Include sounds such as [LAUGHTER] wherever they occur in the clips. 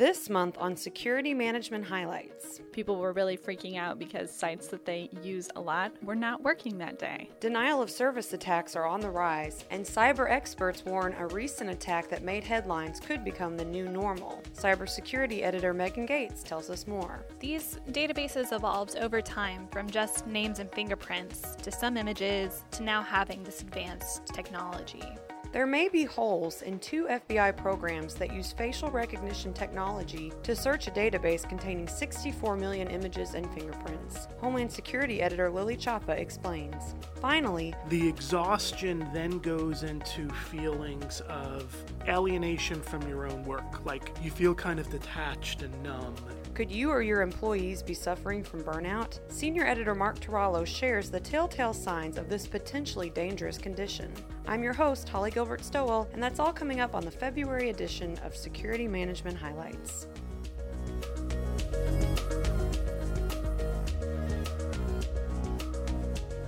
This month on Security Management Highlights, People were really freaking out because sites that they use a lot were not working that day. denial of service attacks are on the rise, and cyber experts warn a recent attack that made headlines could become the new normal. Cybersecurity editor Megan Gates tells us more. These databases evolved over time from just names and fingerprints to some images to now having this advanced technology. There may be holes in two FBI programs that use facial recognition technology to search a database containing 64 million images and fingerprints. Homeland Security editor Lily Chapa explains. Finally, The exhaustion then goes into feelings of alienation from your own work. Like you feel kind of detached and numb. could you or your employees be suffering from burnout? Senior editor Mark Tarallo shares the telltale signs of this potentially dangerous condition. I'm your host, Holly Gilbert Stowell, and that's all coming up on the February edition of Security Management Highlights.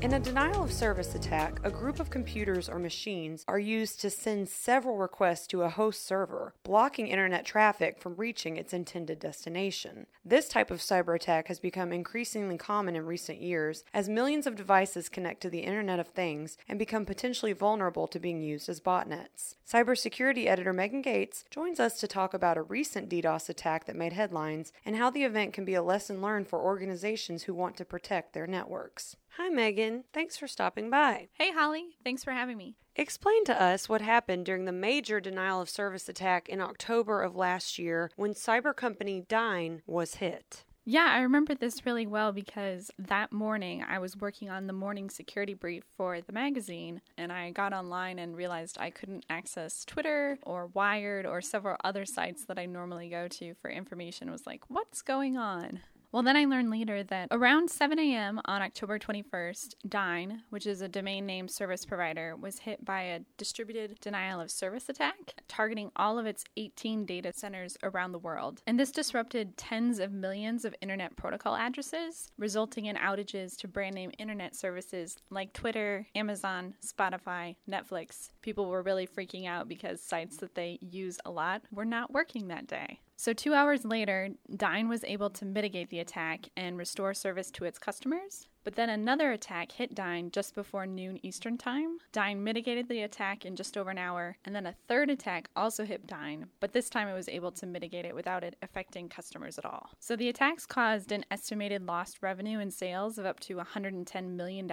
In a denial of service attack, a group of computers or machines are used to send several requests to a host server, blocking internet traffic from reaching its intended destination. This type of cyber attack has become increasingly common in recent years as millions of devices connect to the Internet of Things and become potentially vulnerable to being used as botnets. Cybersecurity editor Megan Gates joins us to talk about a recent DDoS attack that made headlines and how the event can be a lesson learned for organizations who want to protect their networks. Hi, Megan. Thanks for stopping by. Hey, Holly, thanks for having me. Explain to us what happened during the major denial of service attack in October of last year when cyber company Dyn was hit. Yeah, I remember this really well because that morning I was working on the morning security brief for the magazine and I got online and realized I couldn't access Twitter or Wired or several other sites that I normally go to for information. I was like, what's going on? Well, then I learned later that around 7 a.m. on October 21st, Dyn, which is a domain name service provider, was hit by a distributed denial of service attack targeting all of its 18 data centers around the world. And this disrupted tens of millions of internet protocol addresses, resulting in outages to brand name internet services like Twitter, Amazon, Spotify, Netflix. People were really freaking out because sites that they use a lot were not working that day. So, two hours later, Dyn was able to mitigate the attack and restore service to its customers. But then another attack hit Dyn just before noon Eastern Time. Dyn mitigated the attack in just over an hour, and then a third attack also hit Dyn, but this time it was able to mitigate it without it affecting customers at all. So the attacks caused an estimated lost revenue and sales of up to $110 million,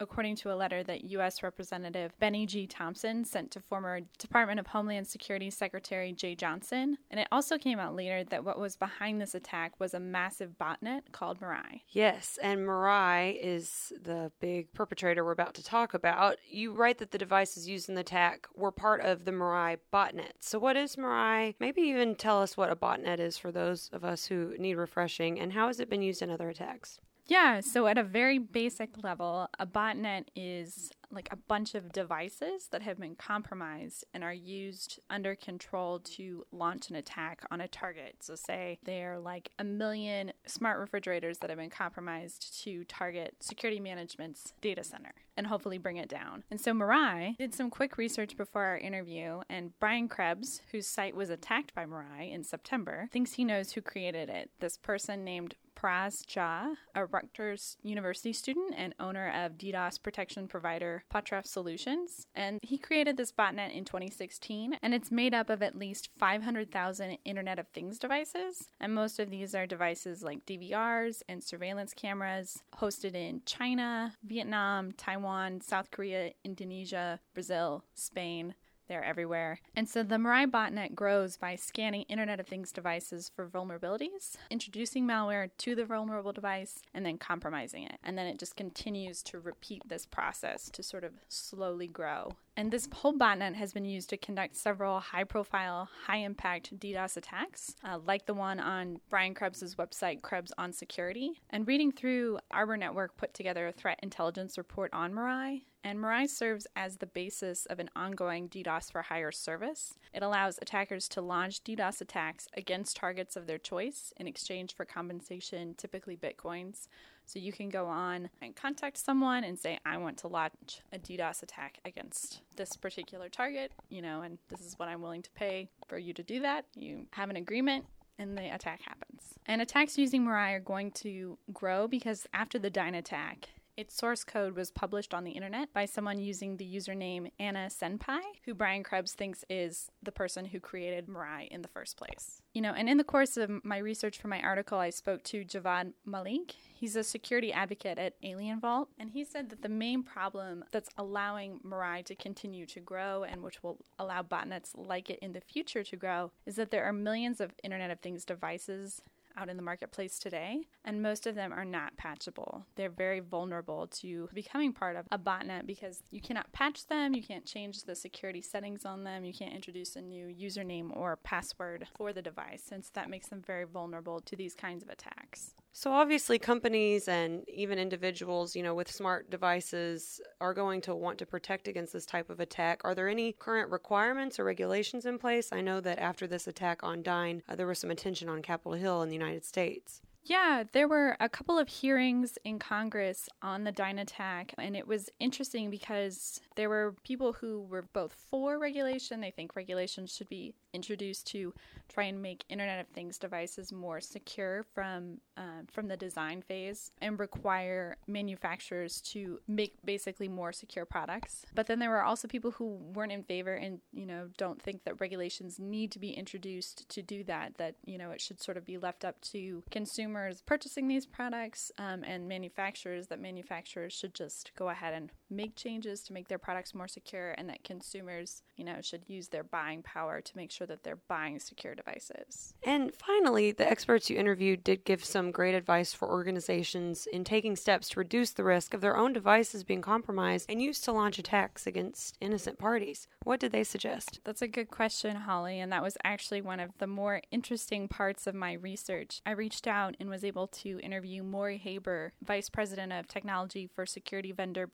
according to a letter that U.S. Representative Bennie G. Thompson sent to former Department of Homeland Security Secretary Jeh Johnson. And it also came out later that what was behind this attack was a massive botnet called Mirai. Yes, and Mirai is the big perpetrator we're about to talk about. You write that the devices used in the attack were part of the Mirai botnet. So, what is Mirai? Maybe even tell us what a botnet is for those of us who need refreshing, and how has it been used in other attacks? Yeah, so at a very basic level, a botnet is like a bunch of devices that have been compromised and are used under control to launch an attack on a target. So, say they're like a million smart refrigerators that have been compromised to target security management's data center and hopefully bring it down. And so, Mirai did some quick research before our interview, and Brian Krebs, whose site was attacked by Mirai in September, thinks he knows who created it. This person named Paras Jha, a Rutgers University student and owner of DDoS protection provider ProTraf Solutions. And he created this botnet in 2016, and it's made up of at least 500,000 Internet of Things devices. And most of these are devices like DVRs and surveillance cameras hosted in China, Vietnam, Taiwan, South Korea, Indonesia, Brazil, Spain, they're everywhere. And so the Mirai botnet grows by scanning Internet of Things devices for vulnerabilities, introducing malware to the vulnerable device, and then compromising it. And then it just continues to repeat this process to sort of slowly grow. And this whole botnet has been used to conduct several high profile, high impact DDoS attacks, uh, like the one on Brian Krebs' website, Krebs on Security. And reading through Arbor Network put together a threat intelligence report on Mirai, and Mirai serves as the basis of an ongoing DDoS for hire service. It allows attackers to launch DDoS attacks against targets of their choice in exchange for compensation, typically bitcoins. So you can go on and contact someone and say, I want to launch a DDoS attack against this particular target, you know, and this is what I'm willing to pay for you to do that. You have an agreement and the attack happens. And attacks using Mirai are going to grow because after the Dyn attack, its source code was published on the internet by someone using the username Anna Senpai, who Brian Krebs thinks is the person who created Mirai in the first place. You know, and in the course of my research for my article, I spoke to Javvad Malik. He's a security advocate at AlienVault, and he said that the main problem that's allowing Mirai to continue to grow and which will allow botnets like it in the future to grow is that there are millions of Internet of Things devices out in the marketplace today, and most of them are not patchable. They're very vulnerable to becoming part of a botnet because you cannot patch them, you can't change the security settings on them, you can't introduce a new username or password for the device, since that makes them very vulnerable to these kinds of attacks. So obviously companies and even individuals, you know, with smart devices are going to want to protect against this type of attack. Are there any current requirements or regulations in place? I know that after this attack on Dyn, uh, there was some attention on Capitol Hill in the United States. Yeah, there were a couple of hearings in Congress on the Dyn attack, and it was interesting because there were people who were both for regulation. They think regulations should be introduced to try and make Internet of Things devices more secure from uh, from the design phase and require manufacturers to make basically more secure products. But then there were also people who weren't in favor and you know don't think that regulations need to be introduced to do that. That you know it should sort of be left up to consumers purchasing these products um, and manufacturers. That manufacturers should just go ahead and make changes to make their products more secure, and that consumers you know should use their buying power to make sure that they're buying secure devices. And finally, the experts you interviewed did give some great advice for organizations in taking steps to reduce the risk of their own devices being compromised and used to launch attacks against innocent parties. What did they suggest? That's a good question, Holly, and that was actually one of the more interesting parts of my research. I reached out and was able to interview Morey Haber, Vice President of Technology for security vendor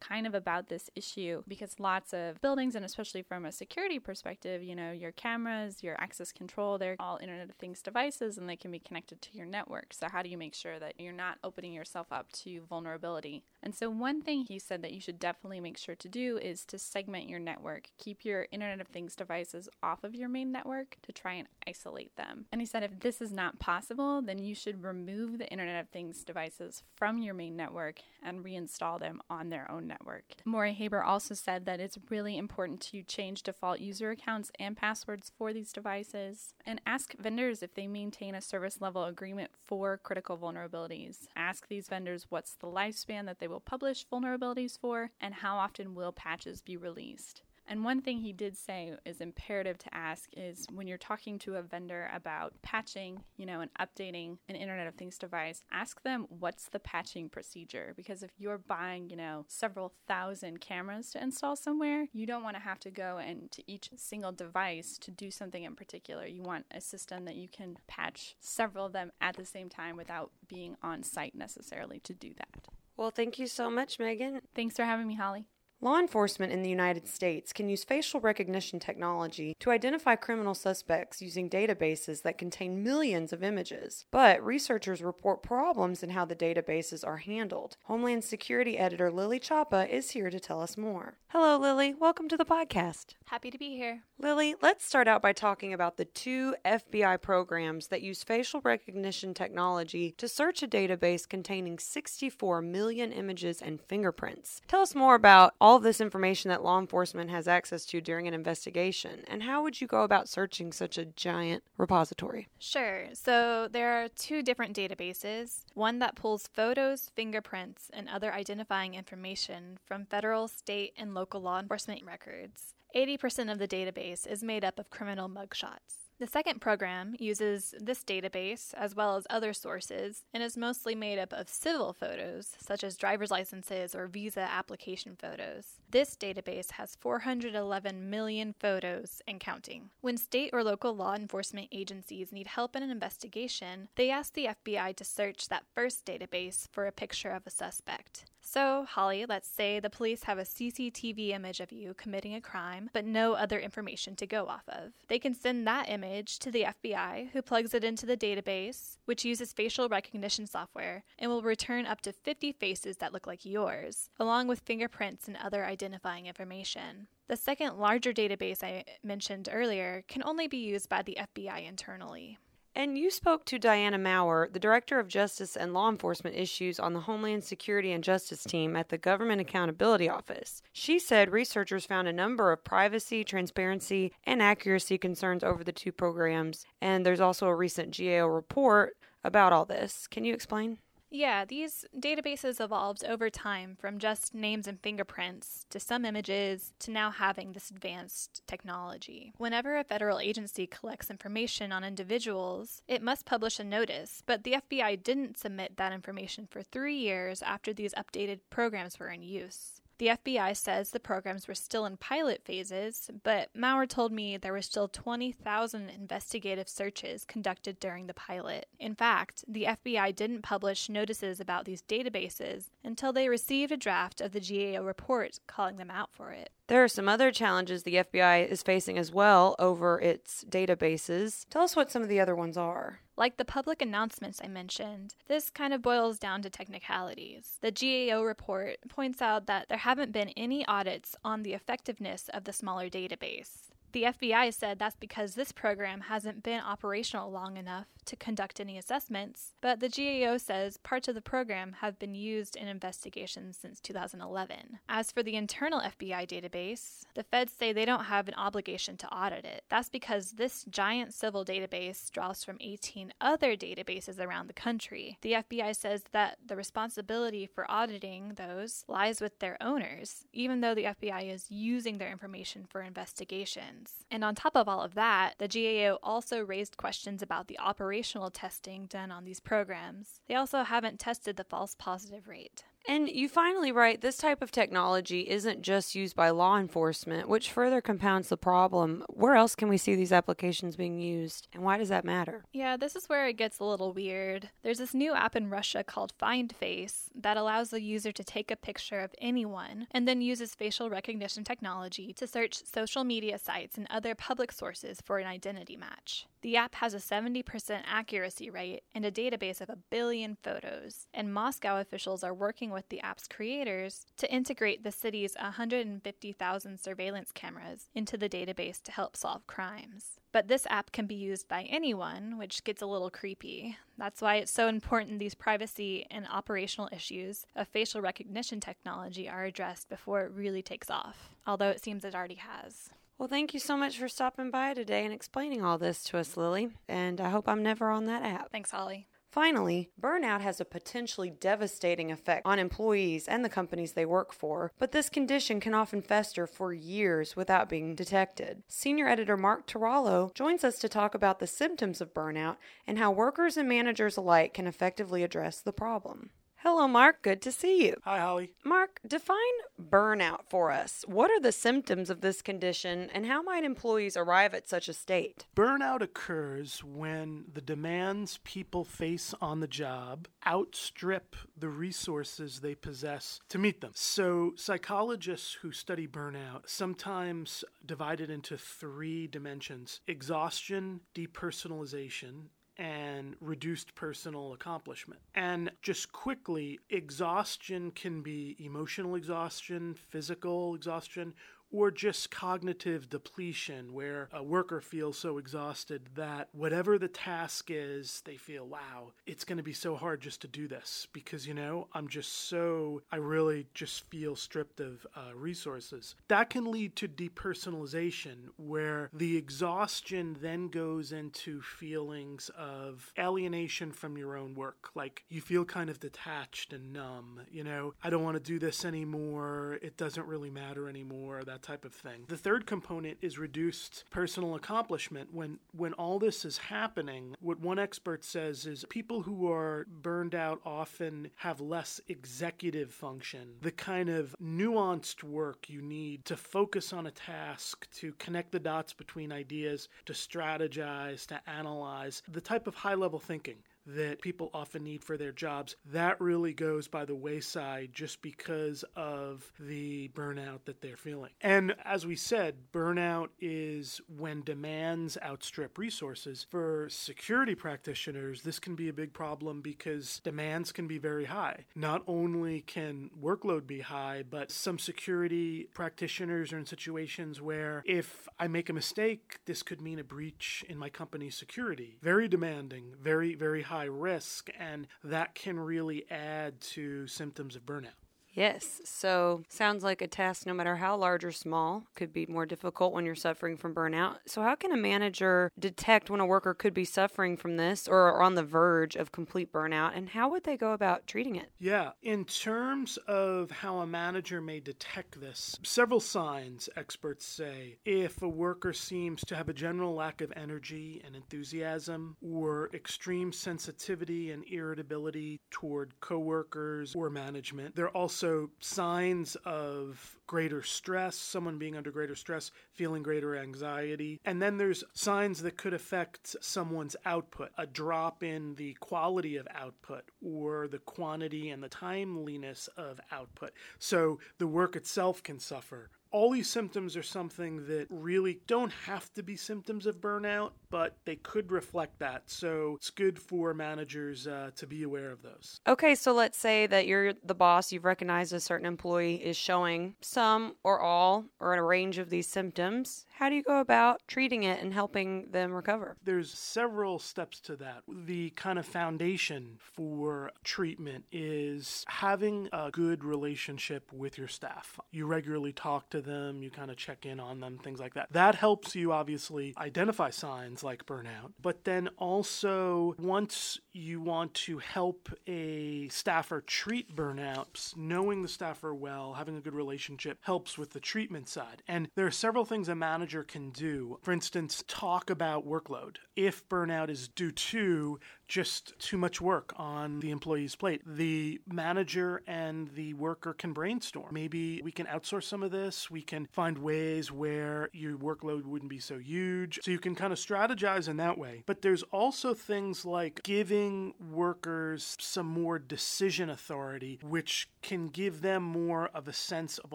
Kind of about this issue because lots of buildings, and especially from a security perspective, you know, your cameras, your access control, they're all Internet of Things devices and they can be connected to your network. So, how do you make sure that you're not opening yourself up to vulnerability? And so, one thing he said that you should definitely make sure to do is to segment your network. Keep your Internet of Things devices off of your main network to try and isolate them. And he said if this is not possible, then you should remove the Internet of Things devices from your main network and reinstall them on their own network. Morey Haber also said that it's really important to change default user accounts and passwords for these devices and ask vendors if they maintain a service level agreement for critical vulnerabilities. Ask these vendors what's the lifespan that they will publish vulnerabilities for and how often will patches be released. And one thing he did say is imperative to ask is when you're talking to a vendor about patching, you know, and updating an Internet of Things device, ask them what's the patching procedure. Because if you're buying, you know, several thousand cameras to install somewhere, you don't want to have to go into each single device to do something in particular. You want a system that you can patch several of them at the same time without being on site necessarily to do that. Well, thank you so much, Megan. Thanks for having me, Holly. Law enforcement in the United States can use facial recognition technology to identify criminal suspects using databases that contain millions of images. But researchers report problems in how the databases are handled. Homeland Security editor Lily Chapa is here to tell us more. Hello, Lily. Welcome to the podcast. Happy to be here. Lily, let's start out by talking about the two FBI programs that use facial recognition technology to search a database containing 64 million images and fingerprints. Tell us more about all of this information that law enforcement has access to during an investigation, and how would you go about searching such a giant repository? Sure. So there are two different databases one that pulls photos, fingerprints, and other identifying information from federal, state, and local law enforcement records. 80% of the database is made up of criminal mugshots. The second program uses this database as well as other sources and is mostly made up of civil photos, such as driver's licenses or visa application photos. This database has 411 million photos and counting. When state or local law enforcement agencies need help in an investigation, they ask the FBI to search that first database for a picture of a suspect. So, Holly, let's say the police have a CCTV image of you committing a crime, but no other information to go off of. They can send that image to the FBI, who plugs it into the database, which uses facial recognition software, and will return up to 50 faces that look like yours, along with fingerprints and other identifying information. The second larger database I mentioned earlier can only be used by the FBI internally. And you spoke to Diana Maurer, the Director of Justice and Law Enforcement Issues on the Homeland Security and Justice team at the Government Accountability Office. She said researchers found a number of privacy, transparency, and accuracy concerns over the two programs, and there's also a recent GAO report about all this. Can you explain? Yeah, these databases evolved over time from just names and fingerprints to some images to now having this advanced technology. Whenever a federal agency collects information on individuals, it must publish a notice, but the FBI didn't submit that information for three years after these updated programs were in use. The FBI says the programs were still in pilot phases, but Maurer told me there were still 20,000 investigative searches conducted during the pilot. In fact, the FBI didn't publish notices about these databases until they received a draft of the GAO report calling them out for it. There are some other challenges the FBI is facing as well over its databases. Tell us what some of the other ones are. Like the public announcements I mentioned, this kind of boils down to technicalities. The GAO report points out that there haven't been any audits on the effectiveness of the smaller database. The FBI said that's because this program hasn't been operational long enough to conduct any assessments, but the GAO says parts of the program have been used in investigations since 2011. As for the internal FBI database, the feds say they don't have an obligation to audit it. That's because this giant civil database draws from 18 other databases around the country. The FBI says that the responsibility for auditing those lies with their owners, even though the FBI is using their information for investigations. And on top of all of that, the GAO also raised questions about the operational testing done on these programs. They also haven't tested the false positive rate. And you finally write this type of technology isn't just used by law enforcement, which further compounds the problem. Where else can we see these applications being used, and why does that matter? Yeah, this is where it gets a little weird. There's this new app in Russia called FindFace that allows the user to take a picture of anyone and then uses facial recognition technology to search social media sites and other public sources for an identity match. The app has a 70% accuracy rate and a database of a billion photos, and Moscow officials are working with the app's creators to integrate the city's 150,000 surveillance cameras into the database to help solve crimes. But this app can be used by anyone, which gets a little creepy. That's why it's so important these privacy and operational issues of facial recognition technology are addressed before it really takes off, although it seems it already has. Well, thank you so much for stopping by today and explaining all this to us, Lily. And I hope I'm never on that app. Thanks, Holly. Finally, burnout has a potentially devastating effect on employees and the companies they work for, but this condition can often fester for years without being detected. Senior editor Mark Tarallo joins us to talk about the symptoms of burnout and how workers and managers alike can effectively address the problem. Hello, Mark. Good to see you. Hi, Holly. Mark, define burnout for us. What are the symptoms of this condition, and how might employees arrive at such a state? Burnout occurs when the demands people face on the job outstrip the resources they possess to meet them. So, psychologists who study burnout sometimes divide it into three dimensions exhaustion, depersonalization, and reduced personal accomplishment. And just quickly, exhaustion can be emotional exhaustion, physical exhaustion, or just cognitive depletion, where a worker feels so exhausted that whatever the task is, they feel, wow, it's going to be so hard just to do this because, you know, I'm just so, I really just feel stripped of uh, resources. That can lead to depersonalization, where the exhaustion then goes into feelings of alienation from your own work. Like you feel kind of detached and numb, you know, I don't want to do this anymore. It doesn't really matter anymore. That type of thing. The third component is reduced personal accomplishment. When when all this is happening, what one expert says is people who are burned out often have less executive function. The kind of nuanced work you need to focus on a task, to connect the dots between ideas, to strategize, to analyze, the type of high level thinking that people often need for their jobs, that really goes by the wayside just because of the burnout that they're feeling. And as we said, burnout is when demands outstrip resources. For security practitioners, this can be a big problem because demands can be very high. Not only can workload be high, but some security practitioners are in situations where if I make a mistake, this could mean a breach in my company's security. Very demanding, very, very high risk, and that can really add to symptoms of burnout. Yes. So sounds like a task, no matter how large or small, could be more difficult when you're suffering from burnout. So, how can a manager detect when a worker could be suffering from this or on the verge of complete burnout? And how would they go about treating it? Yeah. In terms of how a manager may detect this, several signs experts say. If a worker seems to have a general lack of energy and enthusiasm, or extreme sensitivity and irritability toward coworkers or management, they're also also signs of greater stress, someone being under greater stress, feeling greater anxiety. And then there's signs that could affect someone's output, a drop in the quality of output or the quantity and the timeliness of output. So the work itself can suffer all these symptoms are something that really don't have to be symptoms of burnout, but they could reflect that. So it's good for managers uh, to be aware of those. Okay, so let's say that you're the boss, you've recognized a certain employee is showing some or all or a range of these symptoms. How do you go about treating it and helping them recover? There's several steps to that. The kind of foundation for treatment is having a good relationship with your staff. You regularly talk to them, you kind of check in on them, things like that. That helps you obviously identify signs like burnout. But then also, once you want to help a staffer treat burnouts, knowing the staffer well, having a good relationship helps with the treatment side. And there are several things a manager can do. For instance, talk about workload. If burnout is due to just too much work on the employee's plate. The manager and the worker can brainstorm. Maybe we can outsource some of this. We can find ways where your workload wouldn't be so huge. So you can kind of strategize in that way. But there's also things like giving workers some more decision authority, which can give them more of a sense of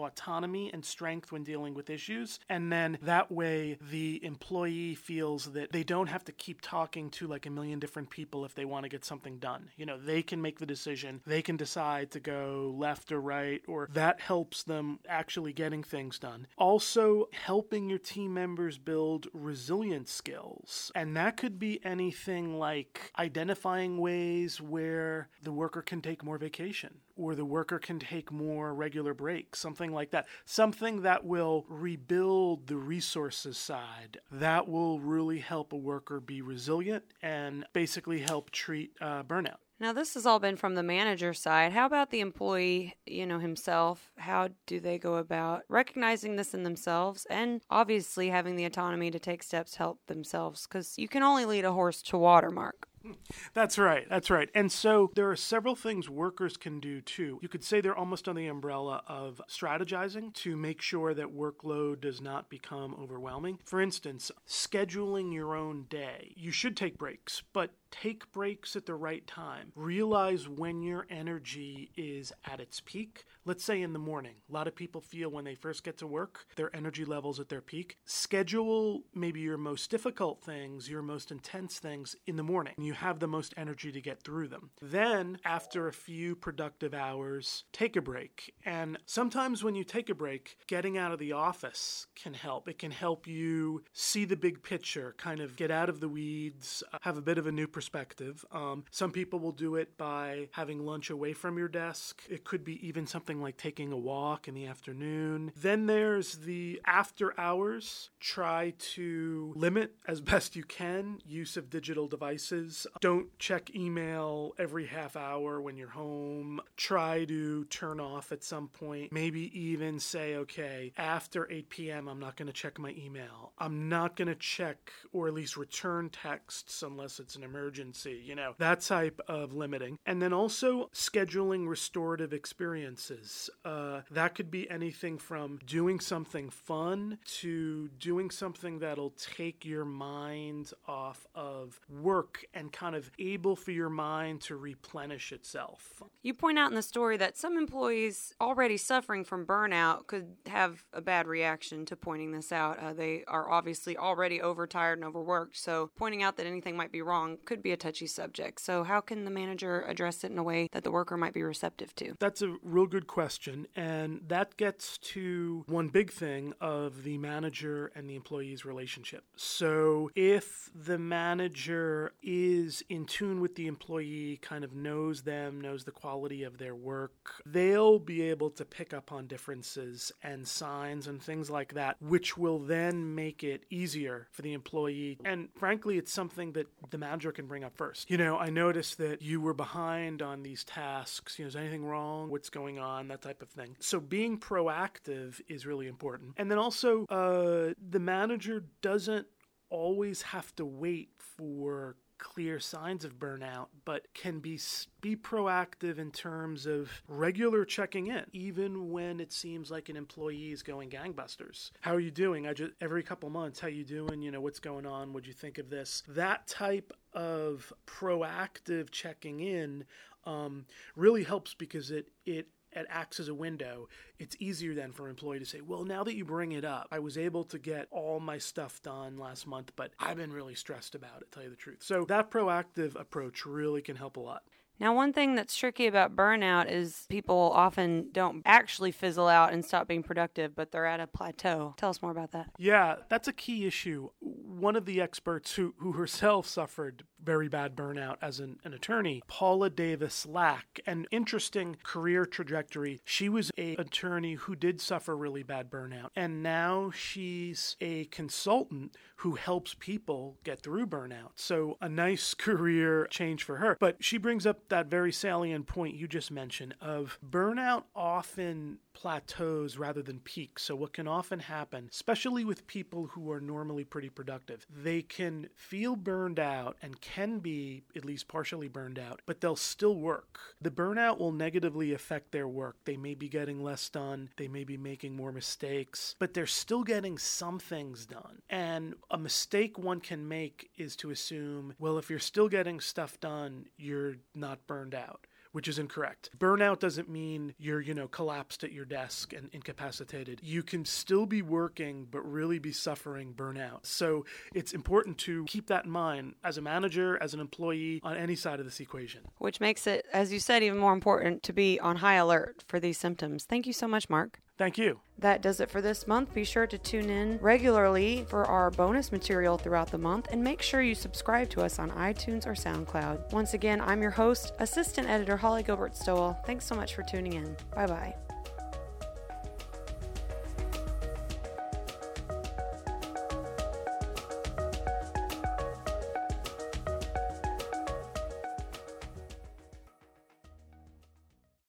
autonomy and strength when dealing with issues. And then that way, the employee feels that they don't have to keep talking to like a million different people if they want to get something done. You know, they can make the decision, they can decide to go left or right, or that helps them actually getting things done. Also, helping your team members build resilience skills. And that could be anything like identifying ways where the worker can take more vacation or the worker can take more regular breaks, something like that. Something that will rebuild the resources side. That will really help a worker be resilient and basically help treat uh, burnout. Now, this has all been from the manager side. How about the employee, you know, himself? How do they go about recognizing this in themselves and obviously having the autonomy to take steps to help themselves? Because you can only lead a horse to water, Mark. That's right. That's right. And so there are several things workers can do too. You could say they're almost on the umbrella of strategizing to make sure that workload does not become overwhelming. For instance, scheduling your own day. You should take breaks, but take breaks at the right time. Realize when your energy is at its peak. Let's say in the morning. A lot of people feel when they first get to work, their energy levels at their peak. Schedule maybe your most difficult things, your most intense things in the morning. You have the most energy to get through them. Then, after a few productive hours, take a break. And sometimes when you take a break, getting out of the office can help. It can help you see the big picture, kind of get out of the weeds, uh, have a bit of a new perspective. Um, some people will do it by having lunch away from your desk. It could be even something like taking a walk in the afternoon. Then there's the after hours. Try to limit as [LAUGHS] best you can use of digital devices. Don't check email every half hour when you're home. Try to turn off at some point. Maybe even say, okay, after 8 p.m., I'm not going to check my email. I'm not going to check or at least return texts unless it's an emergency urgency, you know, that type of limiting. And then also scheduling restorative experiences. Uh, that could be anything from doing something fun to doing something that'll take your mind off of work and kind of able for your mind to replenish itself. You point out in the story that some employees already suffering from burnout could have a bad reaction to pointing this out. Uh, they are obviously already overtired and overworked, so pointing out that anything might be wrong could be a touchy subject. So, how can the manager address it in a way that the worker might be receptive to? That's a real good question, and that gets to one big thing of the manager and the employee's relationship. So, if the manager is in tune with the employee, kind of knows them, knows the quality of their work, they'll be able to pick up on differences and signs and things like that, which will then make it easier for the employee. And frankly, it's something that the manager can bring up first. You know, I noticed that you were behind on these tasks. You know, is anything wrong? What's going on? That type of thing. So being proactive is really important. And then also, uh, the manager doesn't always have to wait for clear signs of burnout, but can be be proactive in terms of regular checking in, even when it seems like an employee is going gangbusters. How are you doing? I just every couple months, how you doing? You know, what's going on? What'd you think of this? That type of proactive checking in um, really helps because it it it acts as a window, it's easier then for an employee to say, well, now that you bring it up, I was able to get all my stuff done last month, but I've been really stressed about it, tell you the truth. So that proactive approach really can help a lot. Now, one thing that's tricky about burnout is people often don't actually fizzle out and stop being productive, but they're at a plateau. Tell us more about that. Yeah, that's a key issue. One of the experts who, who herself suffered very bad burnout as an, an attorney, Paula Davis-Laack, an interesting career trajectory. She was a attorney who did suffer really bad burnout, and now she's a consultant who helps people get through burnout. So a nice [LAUGHS] career change for her. But she brings up that very salient point you just mentioned of burnout often plateaus rather than peaks. So, what can often happen, especially with people who are normally pretty productive, they can feel burned out and can be at least partially burned out, but they'll still work. The burnout will negatively affect their work. They may be getting less done, they may be making more mistakes, but they're still getting some things done. And a mistake one can make is to assume, well, if you're still getting stuff done, you're not burned out which is incorrect. Burnout doesn't mean you're, you know, collapsed at your desk and incapacitated. You can still be working, but really be suffering burnout. So it's important to keep that in mind as a manager, as an employee, on any side of this equation. Which makes it, as you said, even more important to be on high alert for these symptoms. Thank you so much, Mark. Thank you. That does it for this month. Be sure to tune in regularly for our bonus material throughout the month and make sure you subscribe to us on iTunes or SoundCloud. Once again, I'm your host, Assistant Editor Holly Gilbert Stowell. Thanks so much for tuning in. Bye bye.